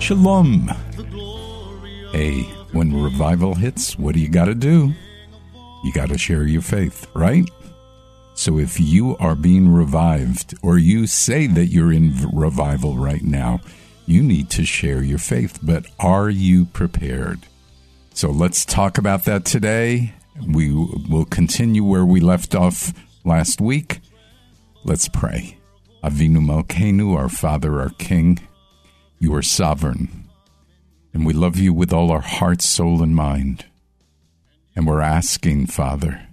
Shalom. Hey, when revival hits, what do you got to do? You got to share your faith, right? So if you are being revived, or you say that you're in revival right now, you need to share your faith. But are you prepared? So let's talk about that today. We will continue where we left off last week. Let's pray. Avinu Malkeinu, our Father, our King, you are sovereign. And we love you with all our heart, soul, and mind. And we're asking, Father,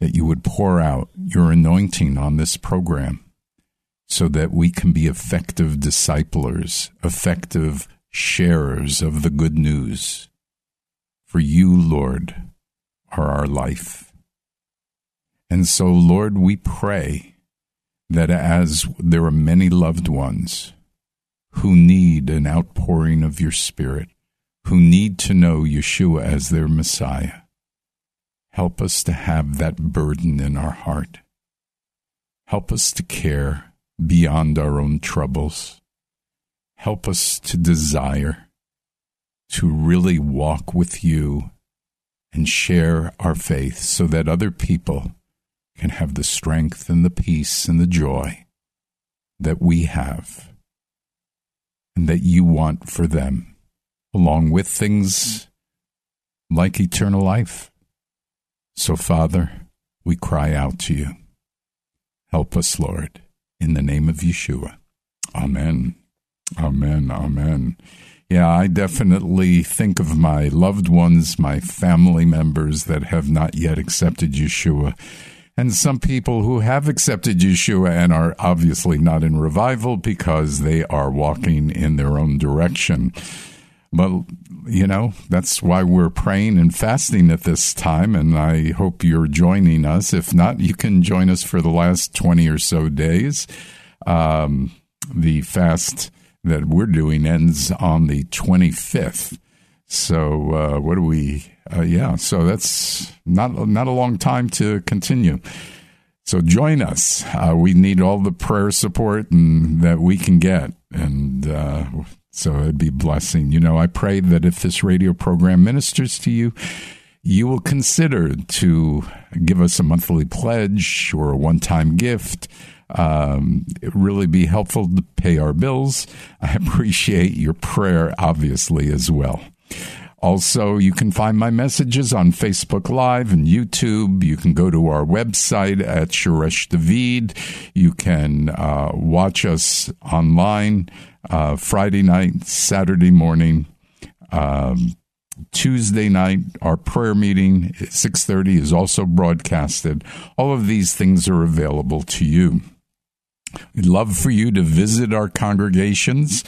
that you would pour out your anointing on this program so that we can be effective disciplers, effective sharers of the good news. For you, Lord, are our life. And so, Lord, we pray that as there are many loved ones who need an outpouring of your Spirit, who need to know Yeshua as their Messiah, help us to have that burden in our heart. Help us to care beyond our own troubles. Help us to desire to really walk with you and share our faith so that other people can have the strength and the peace and the joy that we have and that you want for them, along with things like eternal life. So, Father, we cry out to you. Help us, Lord, in the name of Yeshua. Amen. Amen. Amen. Yeah, I definitely think of my loved ones, my family members that have not yet accepted Yeshua, and some people who have accepted Yeshua and are obviously not in revival because they are walking in their own direction. But, you know, that's why we're praying and fasting at this time, and I hope you're joining us. If not, you can join us for the last 20 or so days. Um, the fast that we're doing ends on the 25th. So uh, what do we? Uh, yeah, so that's not not a long time to continue. So join us. Uh, we need all the prayer support and that we can get, and uh, so it'd be blessing. You know, I pray that if this radio program ministers to you, you will consider to give us a monthly pledge or a one-time gift um, it really be helpful to pay our bills. I appreciate your prayer, obviously, as well. Also, you can find my messages on Facebook Live and YouTube. You can go to our website at Shoresh David. You can uh, watch us online uh, Friday night, Saturday morning. Um, Tuesday night, our prayer meeting at 6:30 is also broadcasted. All of these things are available to you. We'd love for you to visit our congregations,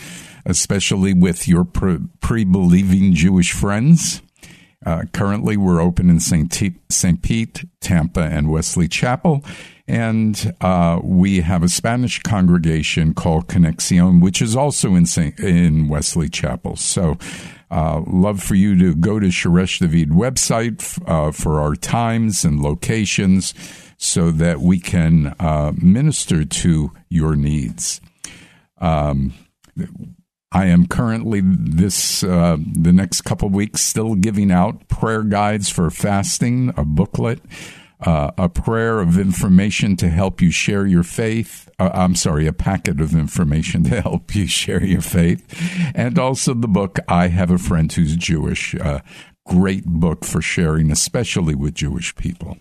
especially with your pre believing Jewish friends. Uh, currently, we're open in St. St. Pete, Tampa, and Wesley Chapel. And uh, we have a Spanish congregation called Conexion, which is also in, Saint- in Wesley Chapel. So, uh, love for you to go to Shoresh David website uh, for our times and locations so that we can uh, minister to your needs. Um, I am currently this uh, the next couple weeks still giving out prayer guides for fasting, a booklet. uh, a prayer of information to help you share your faith. Uh, I'm sorry, a packet of information to help you share your faith. And also the book, I Have a Friend Who's Jewish. Great book for sharing, especially with Jewish people.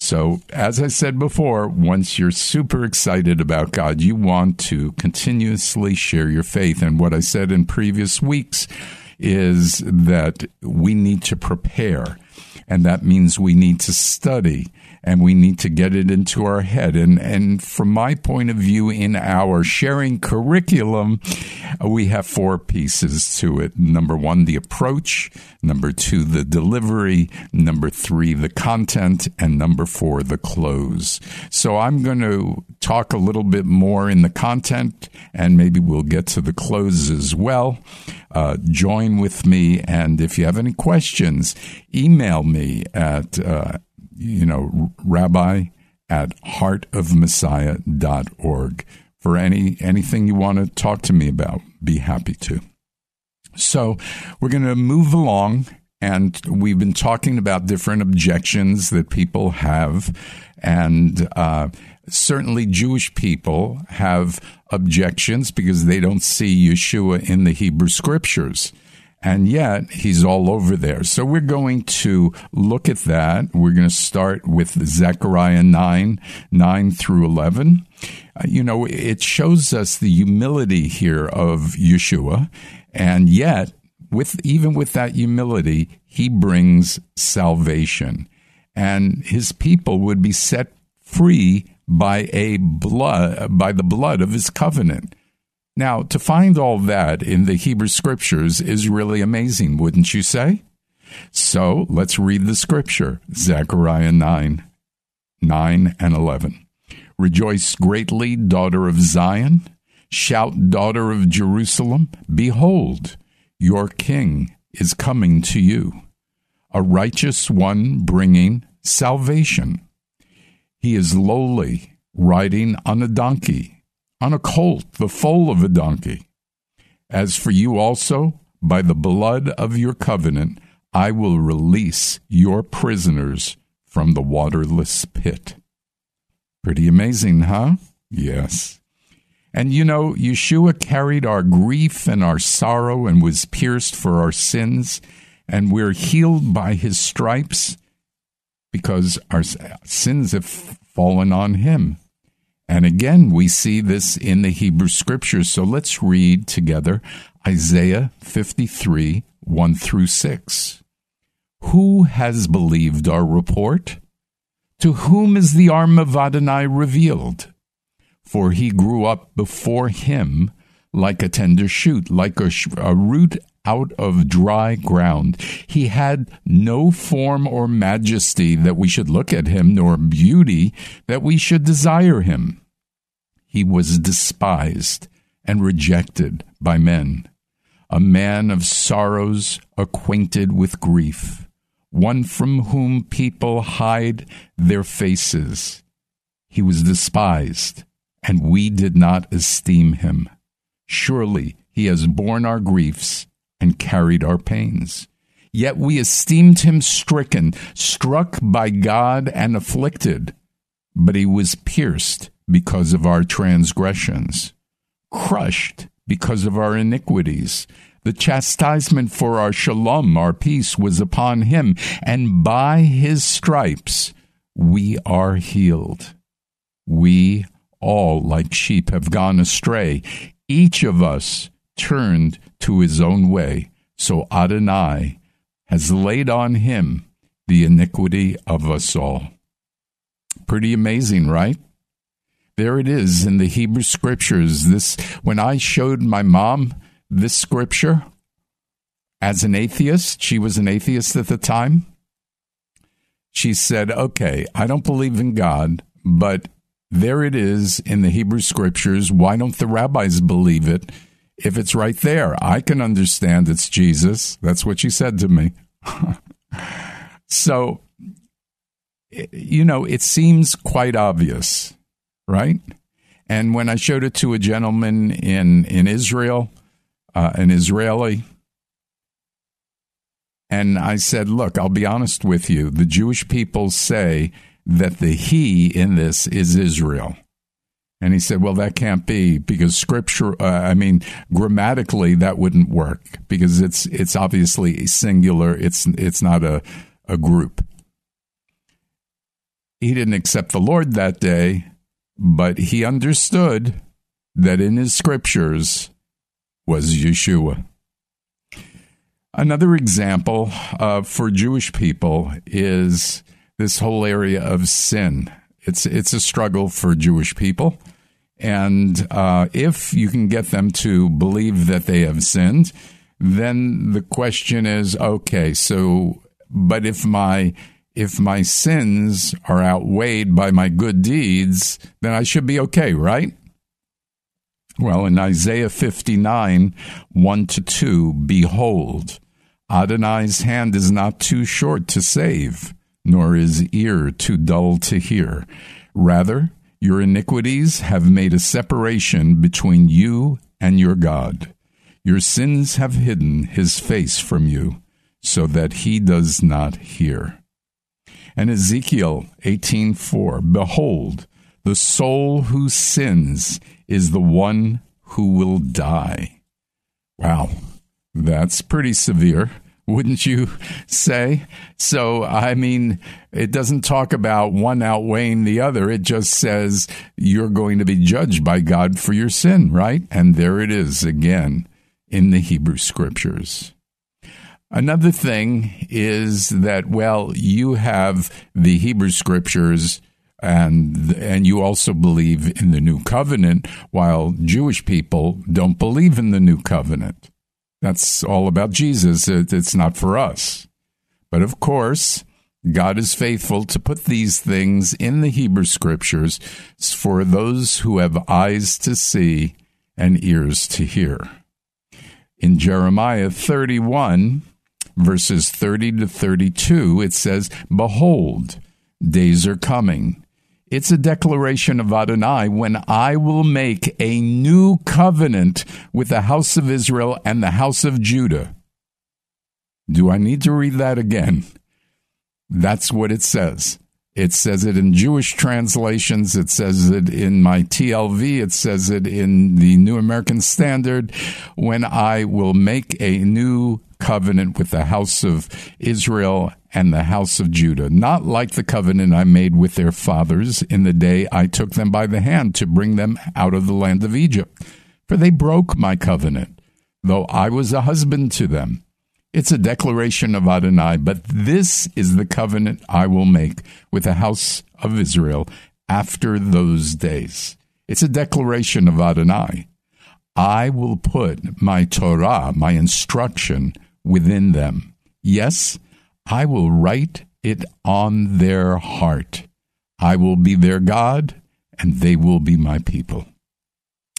So, as I said before, once you're super excited about God, you want to continuously share your faith. And what I said in previous weeks is that we need to prepare. And that means we need to study and we need to get it into our head. And, and from my point of view, in our sharing curriculum, we have four pieces to it. Number one, the approach. Number two, the delivery. Number three, the content. And number four, the close. So I'm going to talk a little bit more in the content and maybe we'll get to the close as well. Uh, join with me. And if you have any questions, email me at uh, you know, rabbi at heartofmessiah.org for any anything you want to talk to me about. Be happy to. So we're going to move along, and we've been talking about different objections that people have, and uh, certainly Jewish people have objections because they don't see Yeshua in the Hebrew Scriptures. And yet he's all over there. So we're going to look at that. We're going to start with Zechariah 9, 9 through 11. Uh, you know, it shows us the humility here of Yeshua. And yet, with, even with that humility, he brings salvation. And his people would be set free by a blood, by the blood of his covenant. Now, to find all that in the Hebrew scriptures is really amazing, wouldn't you say? So let's read the scripture Zechariah 9, 9 and 11. Rejoice greatly, daughter of Zion. Shout, daughter of Jerusalem. Behold, your king is coming to you, a righteous one bringing salvation. He is lowly, riding on a donkey on a colt, the foal of a donkey. As for you also, by the blood of your covenant, I will release your prisoners from the waterless pit. Pretty amazing, huh? Yes. And you know, Yeshua carried our grief and our sorrow and was pierced for our sins, and we're healed by his stripes because our sins have fallen on him. And again, we see this in the Hebrew scriptures. So let's read together Isaiah 53, 1 through 6. Who has believed our report? To whom is the arm of Adonai revealed? For he grew up before him like a tender shoot, like a, sh- a root out of dry ground. He had no form or majesty that we should look at him, nor beauty that we should desire him. He was despised and rejected by men, a man of sorrows, acquainted with grief, one from whom people hide their faces. He was despised, and we did not esteem him. Surely he has borne our griefs and carried our pains. Yet we esteemed him stricken, struck by God, and afflicted. But he was pierced because of our transgressions, crushed because of our iniquities. The chastisement for our shalom, our peace, was upon him, and by his stripes we are healed. We all, like sheep, have gone astray. Each of us turned to his own way. So Adonai has laid on him the iniquity of us all. Pretty amazing, right? There it is in the Hebrew scriptures. This when I showed my mom this scripture as an atheist, she was an atheist at the time. She said, "Okay, I don't believe in God, but there it is in the Hebrew scriptures. Why don't the rabbis believe it if it's right there? I can understand it's Jesus." That's what she said to me. so, you know, it seems quite obvious, right? And when I showed it to a gentleman in in Israel, uh, an Israeli, and I said, "Look, I'll be honest with you. The Jewish people say that the he in this is Israel. And he said, well, that can't be because scripture, uh, I mean, grammatically, that wouldn't work because it's, it's obviously singular. It's, it's not a, a group. He didn't accept the Lord that day, but he understood that in his scriptures was Yeshua. Another example uh, for Jewish people is this whole area of sin. It's it's a struggle for Jewish people, and uh, if you can get them to believe that they have sinned, then the question is, okay, so but if my if my sins are outweighed by my good deeds, then I should be okay, right? Well, in Isaiah 59, 1 to 2, behold, Adonai's hand is not too short to save, nor his ear too dull to hear. Rather, your iniquities have made a separation between you and your God. Your sins have hidden his face from you, so that he does not hear. And Ezekiel 18:4 Behold, the soul who sins is the one who will die. Wow, that's pretty severe, wouldn't you say? So, I mean, it doesn't talk about one outweighing the other. It just says you're going to be judged by God for your sin, right? And there it is again in the Hebrew scriptures. Another thing is that, well, you have the Hebrew scriptures and and you also believe in the new covenant while Jewish people don't believe in the new covenant. That's all about Jesus. It's not for us. But of course, God is faithful to put these things in the Hebrew scriptures for those who have eyes to see and ears to hear. In Jeremiah 31, verses 30 to 32, it says, Behold, days are coming it's a declaration of Adonai when I will make a new covenant with the house of Israel and the house of Judah. Do I need to read that again? That's what it says. It says it in Jewish translations. It says it in my TLV. It says it in the New American Standard. When I will make a new covenant with the house of Israel and the house of Judah, not like the covenant I made with their fathers in the day I took them by the hand to bring them out of the land of Egypt. For they broke my covenant, though I was a husband to them. It's a declaration of Adonai, but this is the covenant I will make with the house of Israel after those days. It's a declaration of Adonai. I will put my Torah, my instruction, within them. Yes, I will write it on their heart. I will be their God, and they will be my people.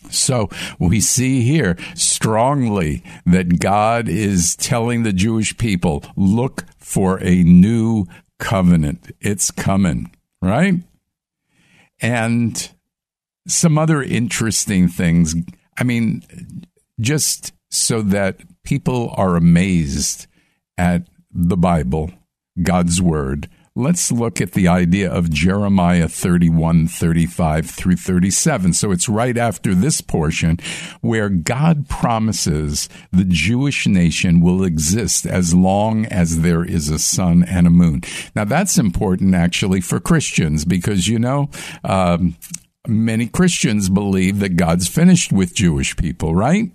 So we see here strongly that God is telling the Jewish people, look for a new covenant. It's coming, right? And some other interesting things. I mean, just so that people are amazed at the Bible, God's Word, let's look at the idea of Jeremiah 31, 35 through 37. So it's right after this portion where God promises the Jewish nation will exist as long as there is a sun and a moon. Now that's important actually for Christians because, you know, um, many Christians believe that God's finished with Jewish people, right?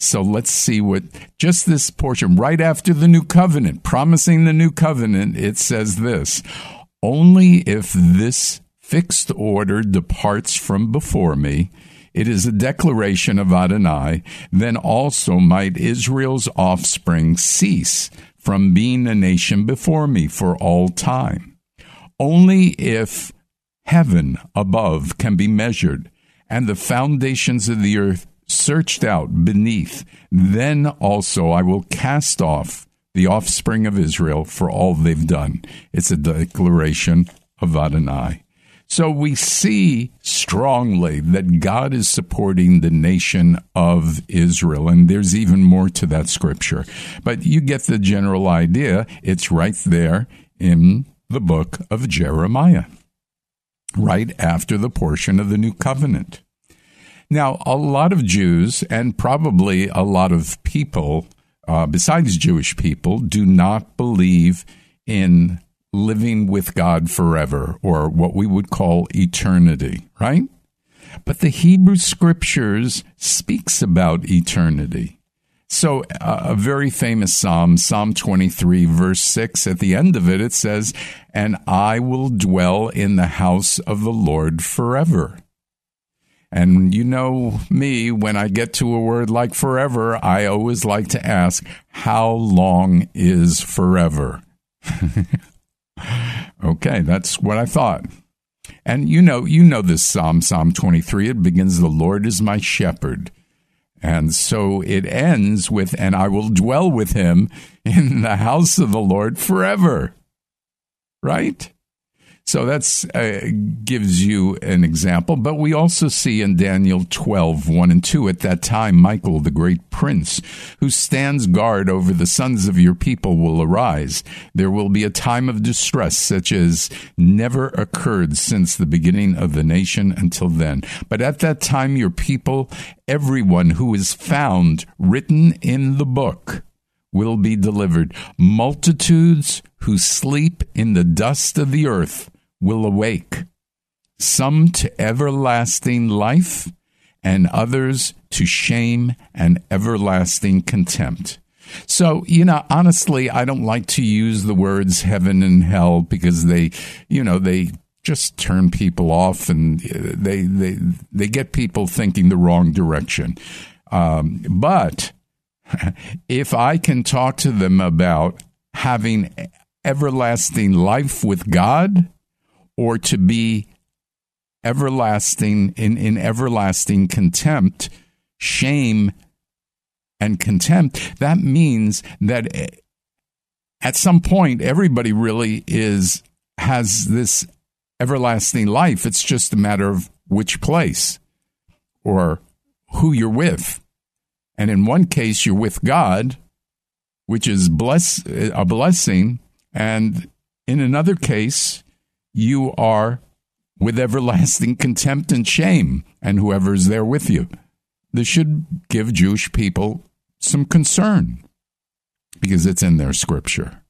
So let's see what just this portion right after the new covenant, promising the new covenant, it says this Only if this fixed order departs from before me, it is a declaration of Adonai, then also might Israel's offspring cease from being a nation before me for all time. Only if heaven above can be measured and the foundations of the earth searched out beneath, then also I will cast off the offspring of Israel for all they've done. It's a declaration of Adonai. So we see strongly that God is supporting the nation of Israel, and there's even more to that scripture. But you get the general idea. It's right there in the book of Jeremiah. right after the portion of the new covenant. Now, a lot of Jews and probably a lot of people, uh, besides Jewish people, do not believe in living with God forever or what we would call eternity, right? But the Hebrew scriptures speaks about eternity. So, uh, a very famous psalm, Psalm 23, verse 6, at the end of it, it says, And I will dwell in the house of the Lord forever. And you know me, when I get to a word like forever, I always like to ask, How long is forever? okay, that's what I thought. And you know, you know this psalm, Psalm 23, it begins, The Lord is my shepherd. And so it ends with, and I will dwell with him in the house of the Lord forever. Right? So that's uh, gives you an example. But we also see in Daniel 12, 1 and 2, at that time, Michael, the great prince, who stands guard over the sons of your people, will arise. There will be a time of distress such as never occurred since the beginning of the nation until then. But at that time, your people, everyone who is found written in the book, will be delivered. Multitudes who sleep in the dust of the earth will awake, some to everlasting life, and others to shame and everlasting contempt. So, you know, honestly, I don't like to use the words heaven and hell because they, you know, they just turn people off and they they they get people thinking the wrong direction. Um, but if I can talk to them about having everlasting life with God, or to be everlasting in, in everlasting contempt, shame and contempt, that means that eh, at some point everybody really is has this everlasting life. It's just a matter of which place or who you're with. And in one case, you're with God, which is bless, eh, a blessing. And in another case, you are with everlasting contempt and shame, and whoever is there with you. This should give Jewish people some concern because it's in their scripture.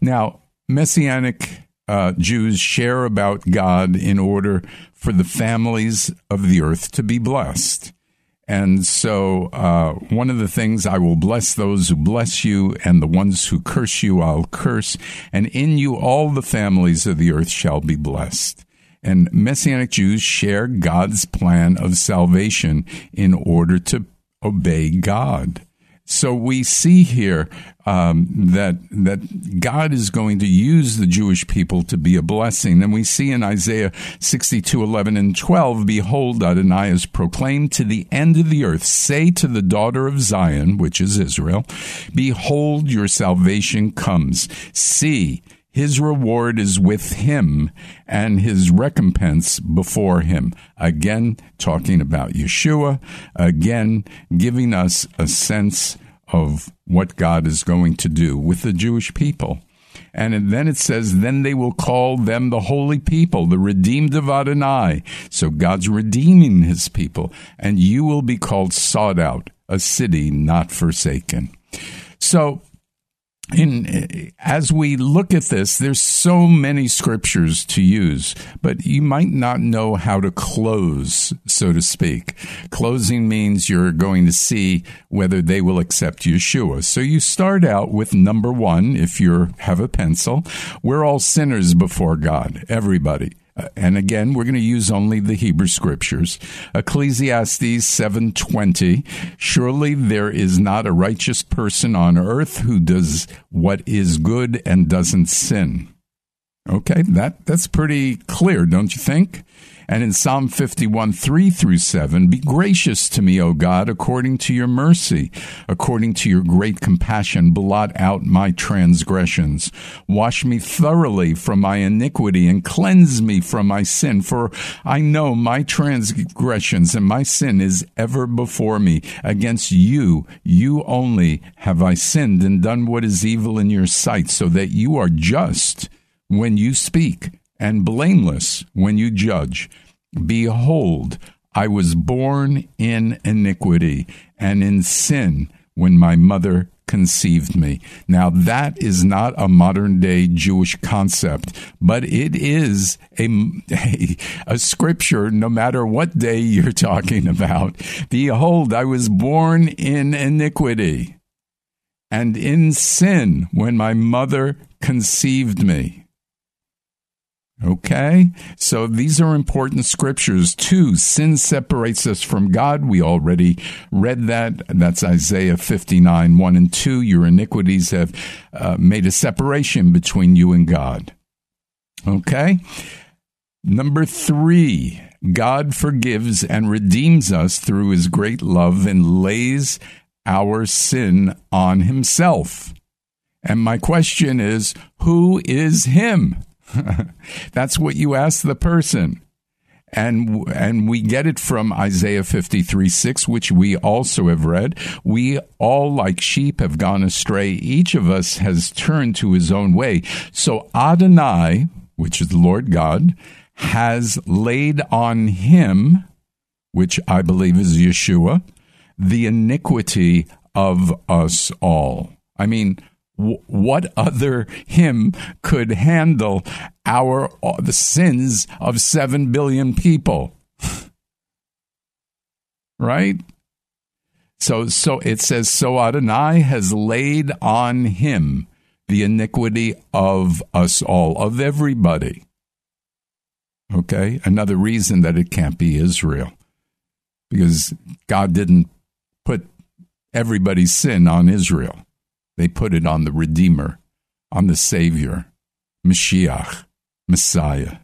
Now, Messianic uh, Jews share about God in order for the families of the earth to be blessed. And so, uh, one of the things I will bless those who bless you, and the ones who curse you, I'll curse. And in you, all the families of the earth shall be blessed. And Messianic Jews share God's plan of salvation in order to obey God. So we see here um, that that God is going to use the Jewish people to be a blessing, and we see in Isaiah sixty two eleven and twelve, "Behold, Adonai is proclaimed to the end of the earth. Say to the daughter of Zion, which is Israel, Behold, your salvation comes. See." His reward is with him and his recompense before him. Again, talking about Yeshua, again, giving us a sense of what God is going to do with the Jewish people. And then it says, then they will call them the holy people, the redeemed of Adonai. So God's redeeming his people, and you will be called sought out, a city not forsaken. So in uh, as we look at this there's so many scriptures to use but you might not know how to close so to speak. Closing means you're going to see whether they will accept yeshua. So you start out with number 1 if you have a pencil we're all sinners before god everybody Uh, and again we're going to use only the hebrew scriptures. Ecclesiastes 7:20 surely there is not a righteous person on earth who does what is good and doesn't sin. Okay that that's pretty clear don't you think and in Psalm 51, 3 through 7, Be gracious to me, O God, according to your mercy, according to your great compassion, blot out my transgressions. Wash me thoroughly from my iniquity and cleanse me from my sin, for I know my transgressions and my sin is ever before me. Against you, you only have I sinned and done what is evil in your sight, so that you are just when you speak and blameless when you judge. Behold, I was born in iniquity and in sin when my mother conceived me. Now, that is not a modern day Jewish concept, but it is a, a, a, scripture no matter what day you're talking about. Behold, I was born in iniquity and in sin when my mother conceived me. Okay? So these are important scriptures. too. sin separates us from God. We already read that. That's Isaiah 59, 1 and 2. Your iniquities have uh, made a separation between you and God. Okay? Number three, God forgives and redeems us through his great love and lays our sin on himself. And my question is, who is him? That's what you ask the person. And, and we get it from Isaiah 53 6, which we also have read. We all, like sheep, have gone astray. Each of us has turned to his own way. So Adonai, which is the Lord God, has laid on him, which I believe is Yeshua, the iniquity of us all. I mean, what other him could handle our uh, the sins of 7 billion people? Right? So so it says so adonai has laid on him the iniquity of us all of everybody. Okay? Another reason that it can't be israel. Because god didn't put everybody's sin on israel they put it on the Redeemer, on the Savior, Mashiach, Messiah.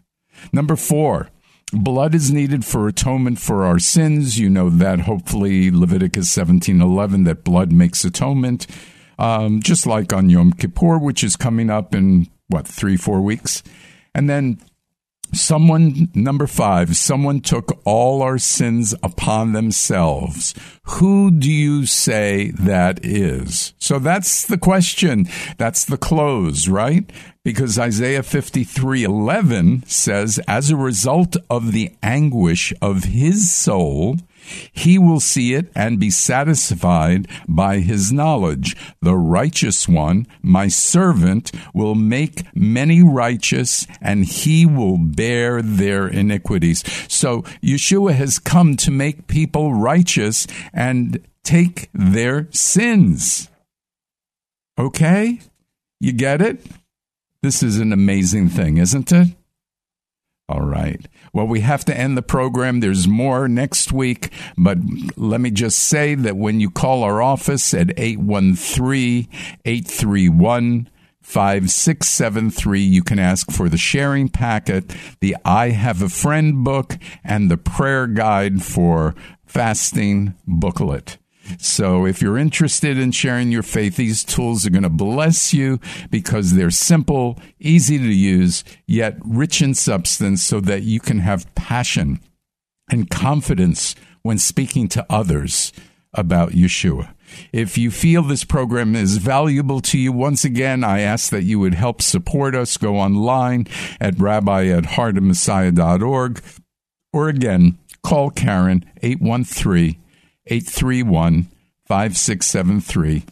Number four, blood is needed for atonement for our sins. You know that, hopefully, Leviticus 17:11, that blood makes atonement. Um, just like on Yom Kippur, which is coming up in what three, four weeks, and then Someone, number five, someone took all our sins upon themselves. Who do you say that is? So that's the question. That's the close, right? Because Isaiah 53 11 says, as a result of the anguish of his soul, he will see it and be satisfied by his knowledge. The righteous one, my servant, will make many righteous and he will bear their iniquities. So Yeshua has come to make people righteous and take their sins. Okay? You get it? This is an amazing thing, isn't it? All right. Well, we have to end the program. There's more next week, but let me just say that when you call our office at 813 831 5673, you can ask for the sharing packet, the I Have a Friend book, and the prayer guide for fasting booklet. So if you're interested in sharing your faith, these tools are going to bless you because they're simple, easy to use, yet rich in substance so that you can have passion and confidence when speaking to others about Yeshua. If you feel this program is valuable to you, once again, I ask that you would help support us. Go online at rabbi at heartofmessiah.org or again, call Karen 813 831 5673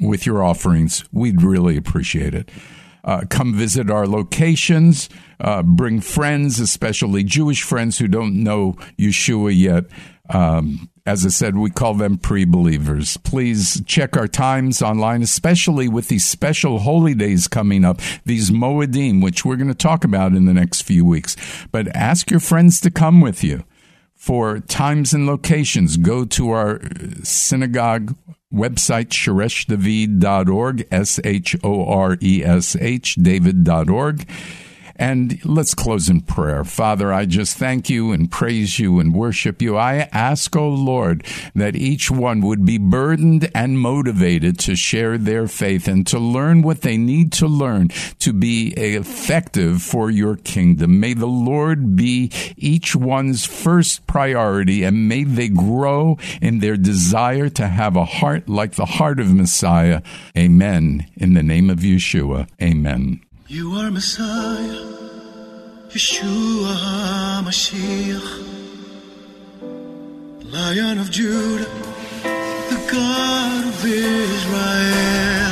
with your offerings. We'd really appreciate it. Uh, come visit our locations. Uh, bring friends, especially Jewish friends who don't know Yeshua yet. Um, as I said, we call them pre believers. Please check our times online, especially with these special holy days coming up, these Moedim, which we're going to talk about in the next few weeks. But ask your friends to come with you for times and locations, go to our synagogue website, shoreshdavid.org, S H O R E S H, david.org. And let's close in prayer. Father, I just thank you and praise you and worship you. I ask, O oh Lord, that each one would be burdened and motivated to share their faith and to learn what they need to learn to be effective for your kingdom. May the Lord be each one's first priority and may they grow in their desire to have a heart like the heart of Messiah. Amen. In the name of Yeshua. Amen. You are Messiah, Yeshua HaMashiach, Lion of Judah, the God of Israel.